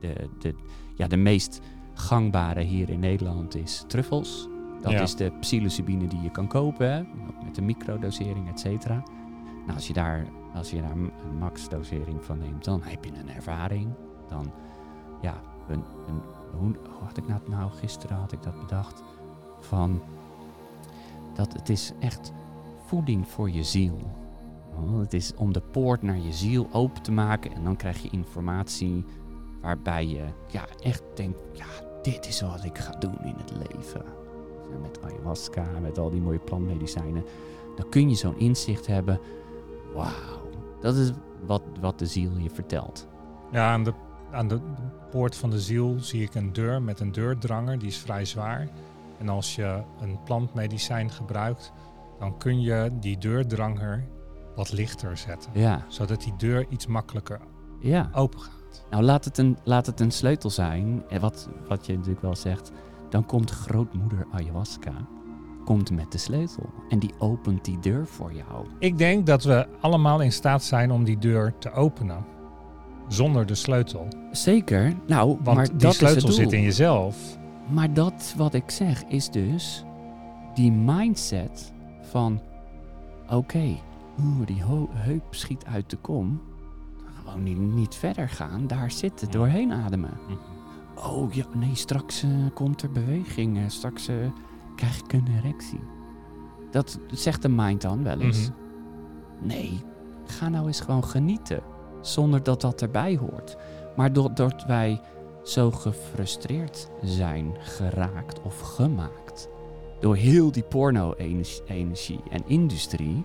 de, de, ja, de meest gangbare hier in Nederland is truffels. Dat Ja. is de psilocybine die je kan kopen, hè, met een microdosering, et cetera. Nou, als je daar, als je daar een max-dosering van neemt, dan heb je een ervaring. Dan, ja, een, hoe, had ik dat nou, gisteren had ik dat bedacht, van dat het is echt voeding voor je ziel. Het is om de poort naar je ziel open te maken en dan krijg je informatie waarbij je ja, echt denkt, ja, dit is wat ik ga doen in het leven. En Met ayahuasca, met al die mooie plantmedicijnen. Dan kun je zo'n inzicht hebben. Wauw, dat is wat, wat de ziel je vertelt. Ja, aan de, aan de poort van de ziel zie ik een deur met een deurdranger. Die is vrij zwaar. En als je een plantmedicijn gebruikt, dan kun je die deurdranger wat lichter zetten. Ja, Zodat die deur iets makkelijker ja. open gaat. Nou, laat het een, laat het een sleutel zijn. En wat, wat je natuurlijk wel zegt, dan komt grootmoeder ayahuasca komt met de sleutel. En die opent die deur voor jou. Ik denk dat we allemaal in staat zijn om die deur te openen. Zonder de sleutel. Zeker. Nou, Want maar die dat sleutel is het doel. zit in jezelf. Maar dat wat ik zeg is dus die mindset van oké, oeh, die heup schiet uit de kom. Gewoon niet, niet verder gaan, daar zitten, doorheen ademen. Oh ja, nee, straks eh, komt er beweging, eh, straks eh, krijg ik een erectie. Dat zegt de mind dan wel eens. Mhm. Nee, ga nou eens gewoon genieten. Zonder dat dat erbij hoort. Maar doordat wij zo gefrustreerd zijn geraakt of gemaakt. Door heel die porno-energie en industrie.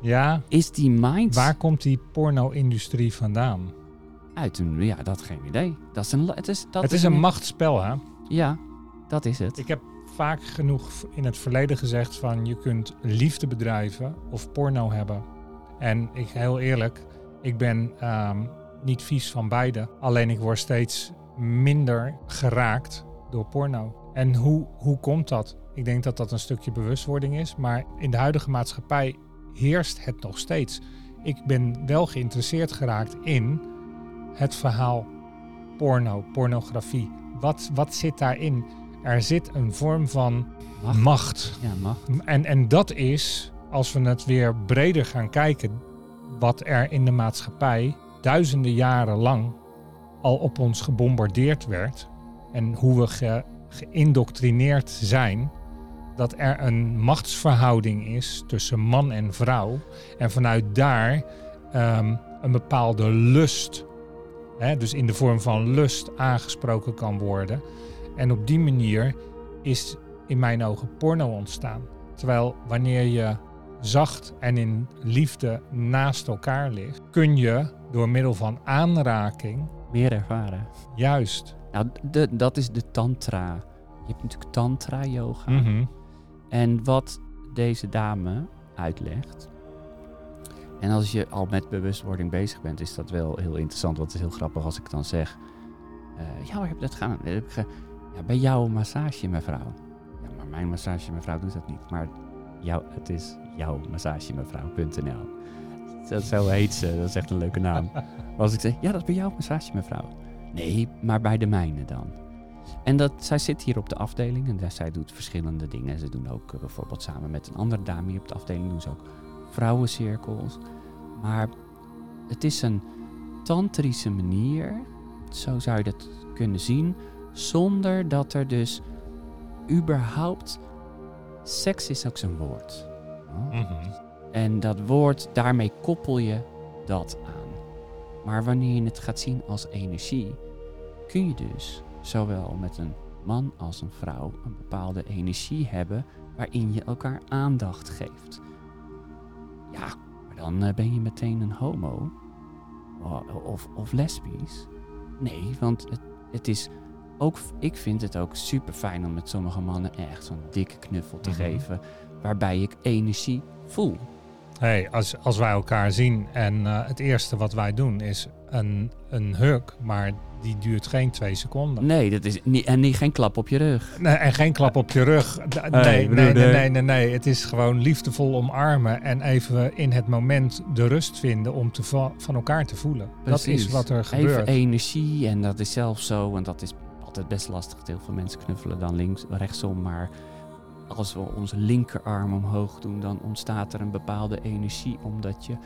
Ja, Is die mind waar komt die porno-industrie vandaan? uit een... Ja, dat geen idee. Dat is een... Het is, dat het is een machtsspel, hè? Ja, dat is het. Ik heb vaak genoeg in het verleden gezegd van je kunt liefde bedrijven of porno hebben. En ik, heel eerlijk, ik ben ehm, niet vies van beide. Alleen ik word steeds minder geraakt door porno. En hoe, hoe komt dat? Ik denk dat dat een stukje bewustwording is. Maar in de huidige maatschappij heerst het nog steeds. Ik ben wel geïnteresseerd geraakt in het verhaal porno, pornografie. Wat, wat zit daarin? Er zit een vorm van Macht. macht. Ja, mag. En, en dat is, als we het weer breder gaan kijken, wat er in de maatschappij duizenden jaren lang al op ons gebombardeerd werd. En hoe we ge, geïndoctrineerd zijn. Dat er een machtsverhouding is tussen man en vrouw. En vanuit daar ehm, een bepaalde lust, hè, dus in de vorm van lust, aangesproken kan worden. En op die manier is in mijn ogen porno ontstaan. Terwijl wanneer je zacht en in liefde naast elkaar ligt, kun je door middel van aanraking Meer ervaren. juist. Nou, de, dat is de tantra. Je hebt natuurlijk tantra yoga. Mhm. En wat deze dame uitlegt. En als je al met bewustwording bezig bent, is dat wel heel interessant. Want het is heel grappig als ik dan zeg. eh, ja, waar heb je dat gedaan? Ja, bij jouw massage, mevrouw. Ja, maar mijn massage, mevrouw doet dat niet. Maar jou, het is jouw. Dat, zo heet ze, dat is echt een leuke naam. Maar als ik zeg, ja, dat is bij jouw massage, mevrouw. Nee, maar bij de mijne dan. En dat, zij zit hier op de afdeling en daar- zij doet verschillende dingen. Ze doen ook eh, bijvoorbeeld samen met een andere dame hier op de afdeling doen ze ook vrouwencirkels. Maar het is een tantrische manier, zo zou je dat kunnen zien, zonder dat er dus überhaupt seks is ook zo'n woord. Oh. Mhm. En dat woord, daarmee koppel je dat aan. Maar wanneer je het gaat zien als energie, kun je dus zowel met een man als een vrouw een bepaalde energie hebben waarin je elkaar aandacht geeft. Ja, maar dan eh, ben je meteen een homo. Of, of lesbisch. Nee, want het, het is ook, ik vind het ook super fijn om met sommige mannen echt zo'n dikke knuffel te Mhm. geven. Waarbij ik energie voel. Hey, als, als wij elkaar zien en eh, het eerste wat wij doen is een, een hug, maar die duurt geen twee seconden. Nee, dat is niet, en niet, geen klap op je rug. Nee, en geen klap op je rug. Nee, nee, nee, nee, nee, nee. Het is gewoon liefdevol omarmen en even in het moment de rust vinden om te va- van elkaar te voelen. Dat is wat er Even gebeurt. energie en dat is zelfs zo. En dat is altijd best lastig. Heel veel mensen knuffelen dan links, rechtsom. Maar als we onze linkerarm omhoog doen, dan ontstaat er een bepaalde energie. Omdat je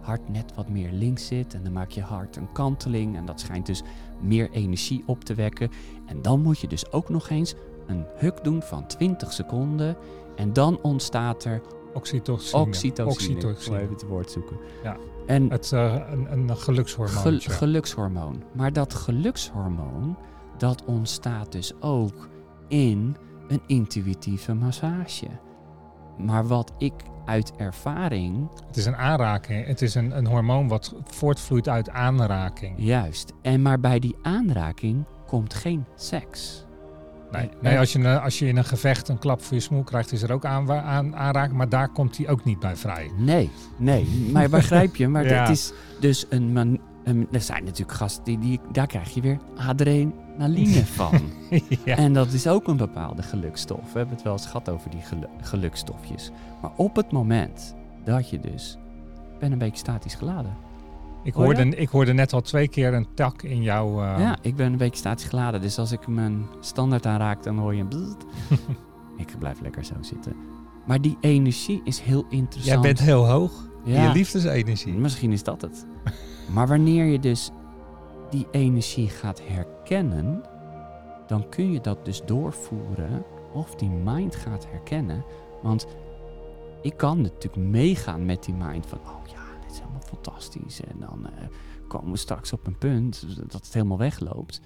hart net wat meer links zit. En dan maak je hart een kanteling. En dat schijnt dus meer energie op te wekken. En dan moet je dus ook nog eens een huk doen van 20 seconden. En dan ontstaat er Oxytocine. oxytocine. Oxytocine. Even het woord zoeken. Ja. En Het, eh, een, een Gel- gelukshormoontje. gelukshormoon. Maar dat gelukshormoon, dat ontstaat dus ook in een intuïtieve massage. Maar wat ik uit ervaring, het is een aanraking. Het is een, een hormoon wat voortvloeit uit aanraking. juist, en maar bij die aanraking komt geen seks. Nee, nee als, je, als je in een gevecht een klap voor je smoel krijgt, is er ook aan, aan, aanraking. Maar daar komt hij ook niet bij vrij. Nee, nee, maar begrijp je? Maar Ja. het is dus een, man, een... Er zijn natuurlijk gasten, die, die, daar krijg je weer adrenaline van. ja. En dat is ook een bepaalde gelukstof. We hebben het wel eens gehad over die gelu- gelukstofjes. Maar op het moment dat je dus... Ben een beetje statisch geladen. Ik, hoorde, ik hoorde net al twee keer een tak in jouw... eh, ja, ik ben een beetje statisch geladen. Dus als ik mijn standaard aanraak, dan hoor je een... ik blijf lekker zo zitten. Maar die energie is heel Jij interessant. bent heel hoog Ja. je liefdesenergie. Misschien is dat het. maar wanneer je dus die energie gaat herkennen, dan kun je dat dus doorvoeren of die mind gaat herkennen. Want ik kan natuurlijk meegaan met die mind van, oh ja, dit is helemaal fantastisch. En dan eh, komen we straks op een punt dat het helemaal wegloopt.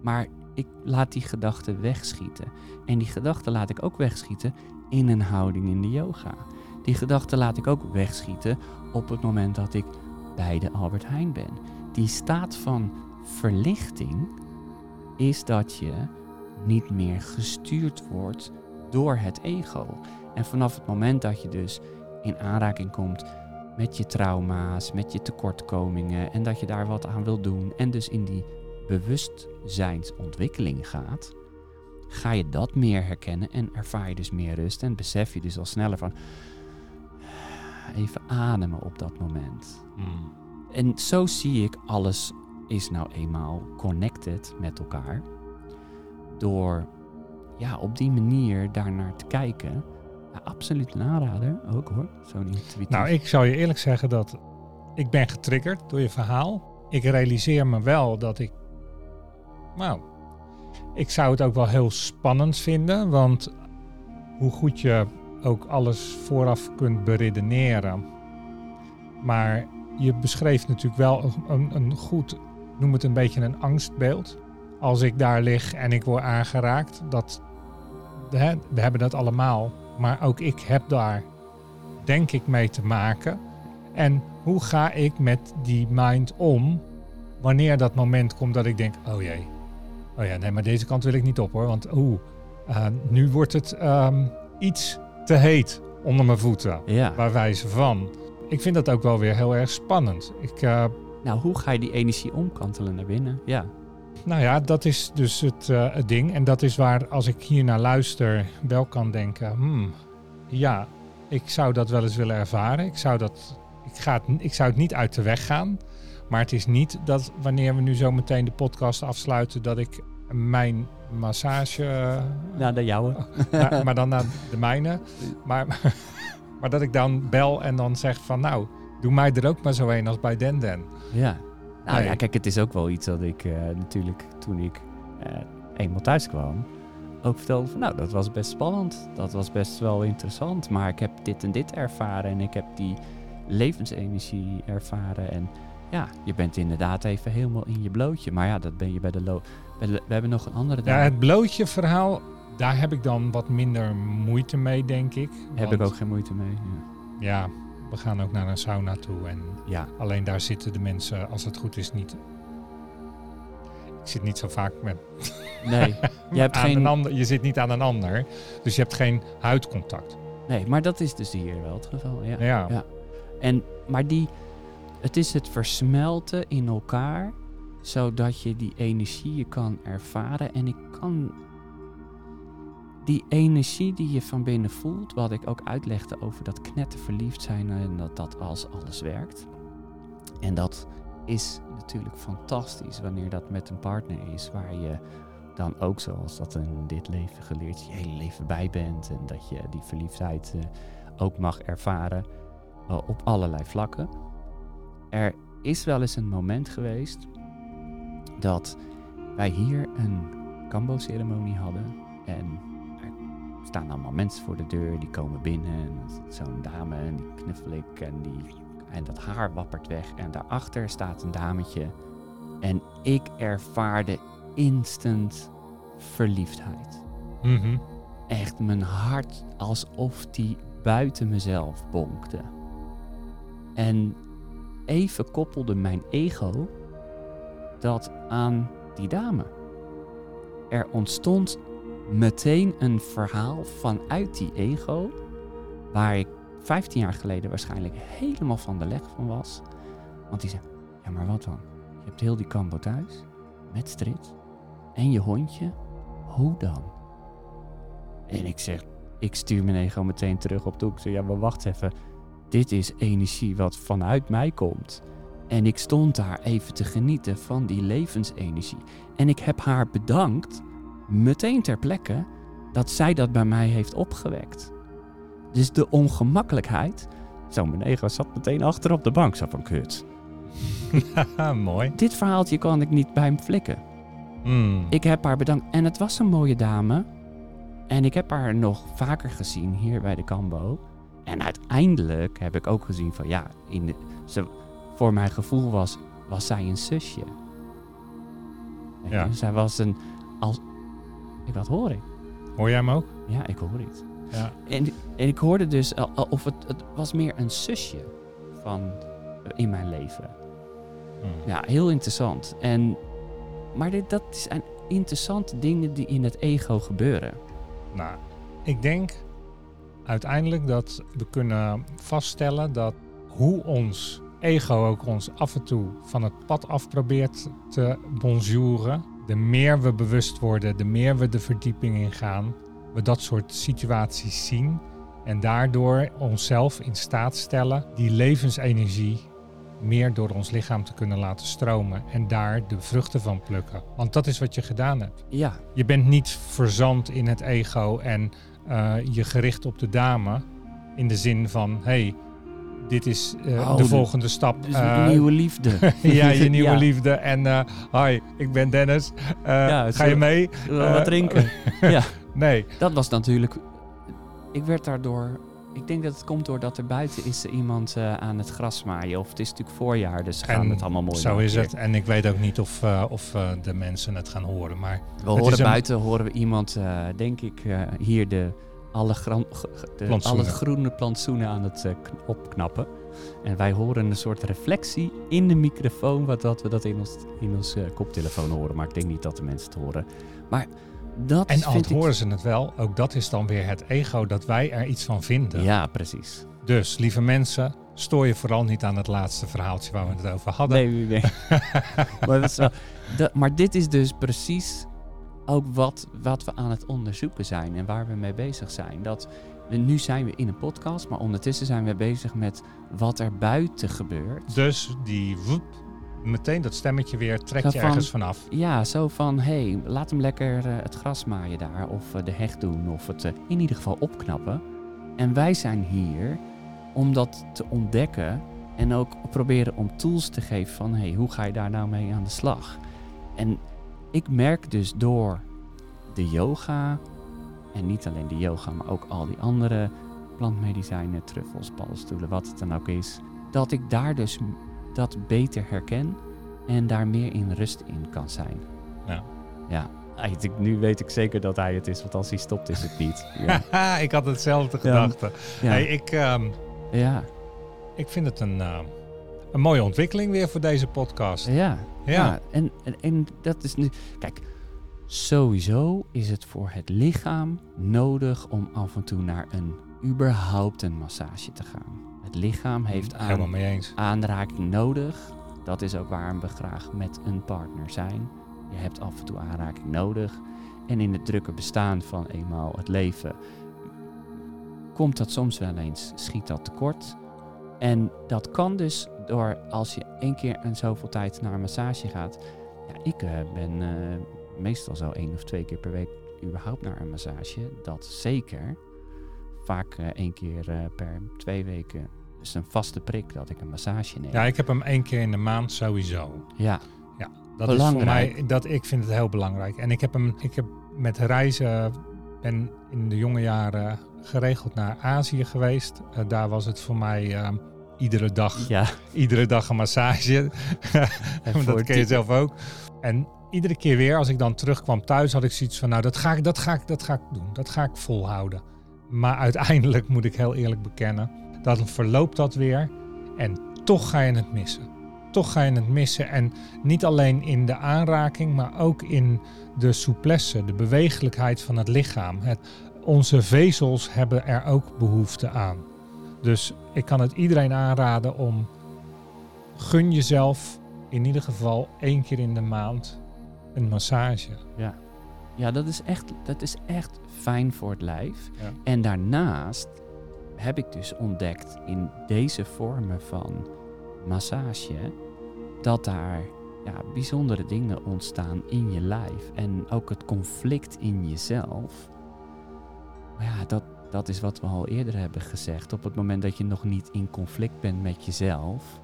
Maar ik laat die gedachten wegschieten. En die gedachten laat ik ook wegschieten in een houding in de yoga. Die gedachten laat ik ook wegschieten op het moment dat ik bij de Albert Heijn ben. Die staat van verlichting is dat je niet meer gestuurd wordt door het ego. En vanaf het moment dat je dus in aanraking komt met je trauma's, met je tekortkomingen en dat je daar wat aan wil doen en dus in die bewustzijnsontwikkeling gaat, ga je dat meer herkennen en ervaar je dus meer rust en besef je dus al sneller van even ademen op dat moment. Hmm. En zo zie ik alles is nou eenmaal connected met elkaar. Door ja, op die manier daarnaar te kijken. Absoluut een aanrader, ook hoor. Zo'n intuïtief. Nou, ik zou je eerlijk zeggen dat ik ben getriggerd door je verhaal. Ik realiseer me wel dat ik... Nou, ik zou het ook wel heel spannend vinden. Want hoe goed je ook alles vooraf kunt beredeneren. Maar je beschreef natuurlijk wel een, een, goed, noem het een beetje een angstbeeld. Als ik daar lig en ik word aangeraakt, dat, hè, we hebben dat allemaal. Maar ook ik heb daar, denk ik, mee te maken. En hoe ga ik met die mind om wanneer dat moment komt dat ik denk, oh jee. Oh ja, nee, maar deze kant wil ik niet op hoor. Want oeh, eh, nu wordt het ehm, iets te heet onder mijn voeten. ja. Bij wijze van. Ik vind dat ook wel weer heel erg spannend. Ik, eh, Nou, hoe ga je die energie omkantelen naar binnen? Ja. nou ja, dat is dus het, eh, het ding. En dat is waar, als ik hier naar luister, wel kan denken: hmm, ja, ik zou dat wel eens willen ervaren. Ik zou, dat, ik, ga het, ik zou het niet uit de weg gaan. Maar het is niet dat wanneer we nu zo meteen de podcast afsluiten, dat ik mijn massage. eh, Nou, de jouwe. maar, maar dan naar de mijne. Maar, maar dat ik dan bel en dan zeg van nou, doe mij er ook maar zo een als bij Den Den. Ja. Nou Nee. ja, kijk, het is ook wel iets dat ik eh, natuurlijk toen ik eh, eenmaal thuis kwam, ook vertelde van nou, dat was best spannend. Dat was best wel interessant. Maar ik heb dit en dit ervaren en ik heb die levensenergie ervaren. En ja, je bent inderdaad even helemaal in je blootje. Maar ja, dat ben je bij de lo bij de- we hebben nog een andere Ja, het blootje verhaal, daar heb ik dan wat minder moeite mee, denk ik. heb ik ook geen moeite mee. Ja. Ja, We gaan ook naar een sauna toe en Ja, alleen daar zitten de mensen, als het goed is, niet. Ik zit niet zo vaak met nee. Je hebt geen... een ander. Je zit niet aan een ander, dus je hebt geen huidcontact. Nee, maar dat is dus hier wel het geval. Ja. Ja, Ja. En, maar die, het is het versmelten in elkaar, zodat je die energie kan ervaren. En ik kan die energie die je van binnen voelt, wat ik ook uitlegde over dat knetter verliefd zijn en dat dat als alles werkt. En dat is natuurlijk fantastisch wanneer dat met een partner is, waar je dan ook zoals dat in dit leven geleerd je hele leven bij bent en dat je die verliefdheid eh, ook mag ervaren eh, op allerlei vlakken. Er is wel eens een moment geweest dat wij hier een Kambo-ceremonie hadden. En staan allemaal mensen voor de deur, die komen binnen. En zo'n dame en die knuffel ik en, die, en dat haar wappert weg. En daarachter staat een dametje. En ik ervaarde instant verliefdheid Mhm. echt mijn hart alsof die buiten mezelf bonkte. En even koppelde mijn ego dat aan die dame. Er ontstond meteen een verhaal vanuit die ego, waar ik 15 jaar geleden waarschijnlijk helemaal van de leg van was. Want die zei, ja maar wat dan? Je hebt heel die kambo thuis, met strit, en je hondje, hoe dan? En ik zeg, ik stuur mijn ego meteen terug op hoek. Ik zeg, ja, maar wacht even. Dit is energie wat vanuit mij komt. En ik stond daar even te genieten van die levensenergie. En ik heb haar bedankt, meteen ter plekke, dat zij dat bij mij heeft opgewekt. Dus de ongemakkelijkheid. Zo, mijn ego zat meteen achter op de bank. Zo van kut. Mooi. Dit verhaaltje kan ik niet bij hem flikken. Mm. Ik heb haar bedankt. En het was een mooie dame. En ik heb haar nog vaker gezien hier bij de Cambo. En uiteindelijk heb ik ook gezien van ja, in de, ze, voor mijn gevoel was, was zij een zusje. Ja. Zij was een. Als, ik wat hoor ik? Hoor jij hem ook? Ja, ik hoor iets. Ja. En, en ik hoorde dus, al- of het, het was meer een zusje van in mijn leven. Mm. Ja, heel interessant. En, maar dit, dat zijn interessante dingen die in het ego gebeuren. Nou, ik denk uiteindelijk dat we kunnen vaststellen dat hoe ons ego ook ons af en toe van het pad af probeert te bonjouren, de meer we bewust worden, de meer we de verdieping ingaan, we dat soort situaties zien en daardoor onszelf in staat stellen die levensenergie meer door ons lichaam te kunnen laten stromen en daar de vruchten van plukken. Want dat is wat je gedaan hebt. Ja, Je bent niet verzand in het ego en eh, je gericht op de dame. In de zin van, hey, dit is eh, Oh, de de- volgende stap. dus een nieuwe liefde. ja, je nieuwe Ja. liefde. En eh hi, ik ben Dennis. Ja, ga je mee? Wat drinken. ja, Nee. dat was natuurlijk... Ik werd daardoor... Ik denk dat het komt doordat er buiten is iemand aan het gras maaien. Of het is natuurlijk voorjaar, dus gaan En het allemaal mooi Zo is het. En ik weet ook niet of, of de mensen het gaan horen. Maar We horen een- buiten horen we iemand, denk ik, hier de, alle, de, alle groene plantsoenen aan het eh, kn- opknappen. En wij horen een soort reflectie in de microfoon, wat dat we dat in ons, in ons eh, koptelefoon horen. Maar ik denk niet dat de mensen het horen. Maar dat en al ik... horen ze het wel, ook dat is dan weer het ego dat wij er iets van vinden. Ja, precies. Dus, lieve mensen, stoor je vooral niet aan het laatste verhaaltje waar we het over hadden. Nee, nee, nee. maar, wel, maar dit is dus precies ook wat, wat we aan het onderzoeken zijn en waar we mee bezig zijn. Dat we, nu zijn we in een podcast, maar ondertussen zijn we bezig met wat er buiten gebeurt. Dus die woep, meteen dat stemmetje weer trek Zo je van- ergens vanaf. Ja, zo van, hé, hey, laat hem lekker eh, het gras maaien daar, of eh, de heg doen, of het eh, in ieder geval opknappen. En wij zijn hier om dat te ontdekken en ook proberen om tools te geven van, hé, hey, hoe ga je daar nou mee aan de slag? En ik merk dus door de yoga, en niet alleen de yoga, maar ook al die andere plantmedicijnen, truffels, paddenstoelen, wat het dan ook is, dat ik daar dus dat beter herken en daar meer in rust in kan zijn. Ja. Ja. Ik- Nu weet ik zeker dat hij het is, want als hij stopt is het niet. Ja. Ik had hetzelfde gedachte. Ja. Hey, ik, ehm, ja. ik vind het een, eh, een mooie ontwikkeling weer voor deze podcast. Ja, Ja. ja. en, en, en dat is nu. Kijk, sowieso is het voor het lichaam nodig om af en toe naar een überhaupt een massage te gaan. Het lichaam heeft aan, mee eens. aanraking nodig. Dat is ook waarom we graag met een partner zijn. Je hebt af en toe aanraking nodig. En in het drukke bestaan van eenmaal het leven komt dat soms wel eens, schiet dat tekort. En dat kan dus door als je één keer in zoveel tijd naar een massage gaat. Ja, ik eh, ben eh, meestal zo één of twee keer per week überhaupt naar een massage. Dat zeker. Vaak eh, één keer per twee weken. Dus een vaste prik dat ik een massage neem. Ja, ik heb hem één keer in de maand sowieso. ja. Dat is voor mij, dat, ik vind het heel belangrijk. En ik heb hem, ik heb met reizen, ben in de jonge jaren geregeld naar Azië geweest. Daar was het voor mij eh, iedere dag, ja. iedere dag een massage. Dat ken je zelf ook. En iedere keer weer, als ik dan terugkwam thuis, had ik zoiets van, nou, dat ga ik, dat ga ik, dat ga ik doen. Dat ga ik volhouden. Maar uiteindelijk moet ik heel eerlijk bekennen, dan verloopt dat weer en toch ga je het missen. Toch ga je het missen. En niet alleen in de aanraking, maar ook in de souplesse, de bewegelijkheid van het lichaam. Het, onze vezels hebben er ook behoefte aan. Dus ik kan het iedereen aanraden om gun jezelf in ieder geval één keer in de maand een massage. Ja, dat is, echt, dat is echt fijn voor het lijf. Ja. En daarnaast heb ik dus ontdekt in deze vormen van massage dat daar ja, bijzondere dingen ontstaan in je lijf. En ook het conflict in jezelf. Maar ja, dat, dat is wat we al eerder hebben gezegd. Op het moment dat je nog niet in conflict bent met jezelf,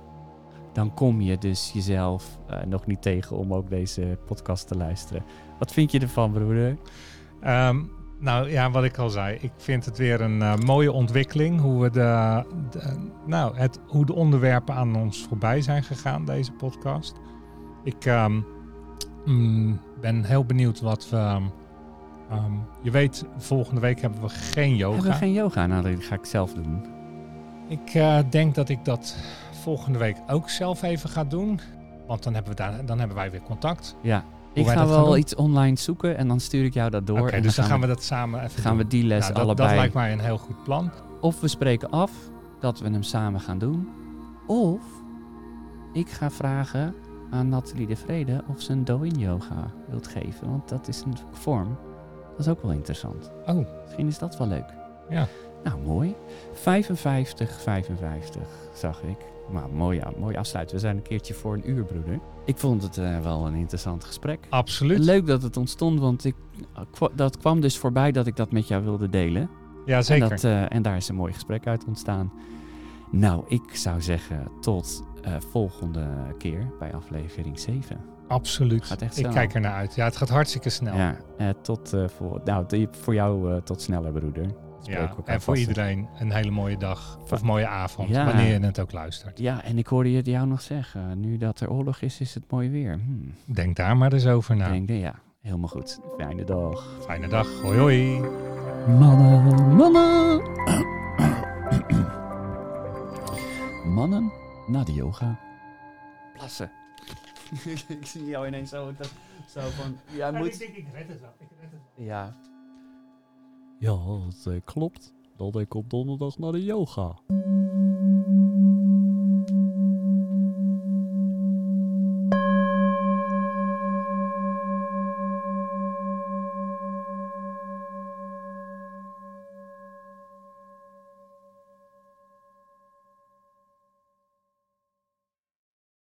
dan kom je dus jezelf eh, nog niet tegen om ook deze podcast te luisteren. Wat vind je ervan, broeder? Ehm, nou ja, wat ik al zei, ik vind het weer een eh, mooie ontwikkeling. Hoe, we de, nou, het, hoe de onderwerpen aan ons voorbij zijn gegaan, deze podcast. Ik ehm, mm, ben heel benieuwd wat we. Ehm, je weet, volgende week hebben we geen yoga. Hebben we geen yoga? Nou, dat ga ik zelf doen. Ik eh, denk dat ik dat volgende week ook zelf even ga doen. Want dan hebben, we daar, dan hebben wij weer contact. Ja, ik ga wel iets online zoeken en dan stuur ik jou dat door. Oké, dus dan gaan we dat samen even gaan we die les Nou, dat, allebei. dat lijkt mij een heel goed plan. Of we spreken af dat we hem samen gaan doen. Of ik ga vragen aan Nathalie de Vrede of ze een Do-in yoga wilt geven. Want dat is een vorm. Dat is ook wel interessant. Oh, Misschien is dat wel leuk. Ja. Nou, mooi. 55, 55 zag ik. Maar mooi, mooi afsluiten. We zijn een keertje voor een uur, broeder. Ik vond het eh, wel een interessant gesprek. absoluut. Leuk dat het ontstond, want ik, kwa- dat kwam dus voorbij dat ik dat met jou wilde delen. Ja, zeker. En, dat, eh, en daar is een mooi gesprek uit ontstaan. Nou, ik zou zeggen tot eh, volgende keer bij aflevering 7. Absoluut. Gaat echt ik snel. kijk ernaar uit. Ja, het gaat hartstikke snel. Ja, eh, tot eh, voor, nou, voor jou eh, tot sneller, broeder. Ja, en voor vast. iedereen een hele mooie dag Va- of mooie avond, Ja. wanneer je het ook luistert. Ja, en ik hoorde je jou nog zeggen, nu dat er oorlog is, is het mooi weer. Hmm. Denk daar maar eens over na. Ik denk, ja, helemaal goed. Fijne dag. Fijne dag. Hoi hoi. Mannen, mannen. Mannen na de yoga. Plassen. ik zie jou ineens zo, zo van, ja maar moet... Ik denk, ik red het wel. Ja. Ja, dat uh, klopt. Dat ik op donderdag naar de yoga.